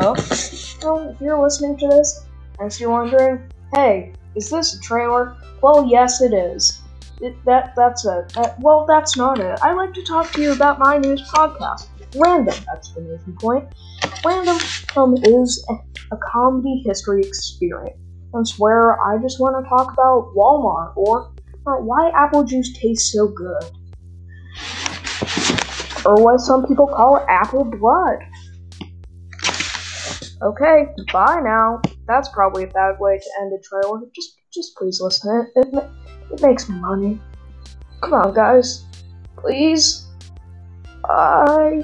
Hello? So, if you're listening to this, and you're wondering, hey, is this a trailer? Well, yes, it is. It, that that's it. Uh, well, that's not it. I like to talk to you about my news podcast, Random exclamation point. Random um, is a, a comedy history experience. Where I just want to talk about Walmart or, why apple juice tastes so good, or what some people call it apple blood. Okay, bye now. That's probably a bad way to end a trailer. Just, just please listen. It, it, it makes money. Come on, guys. Please. Bye.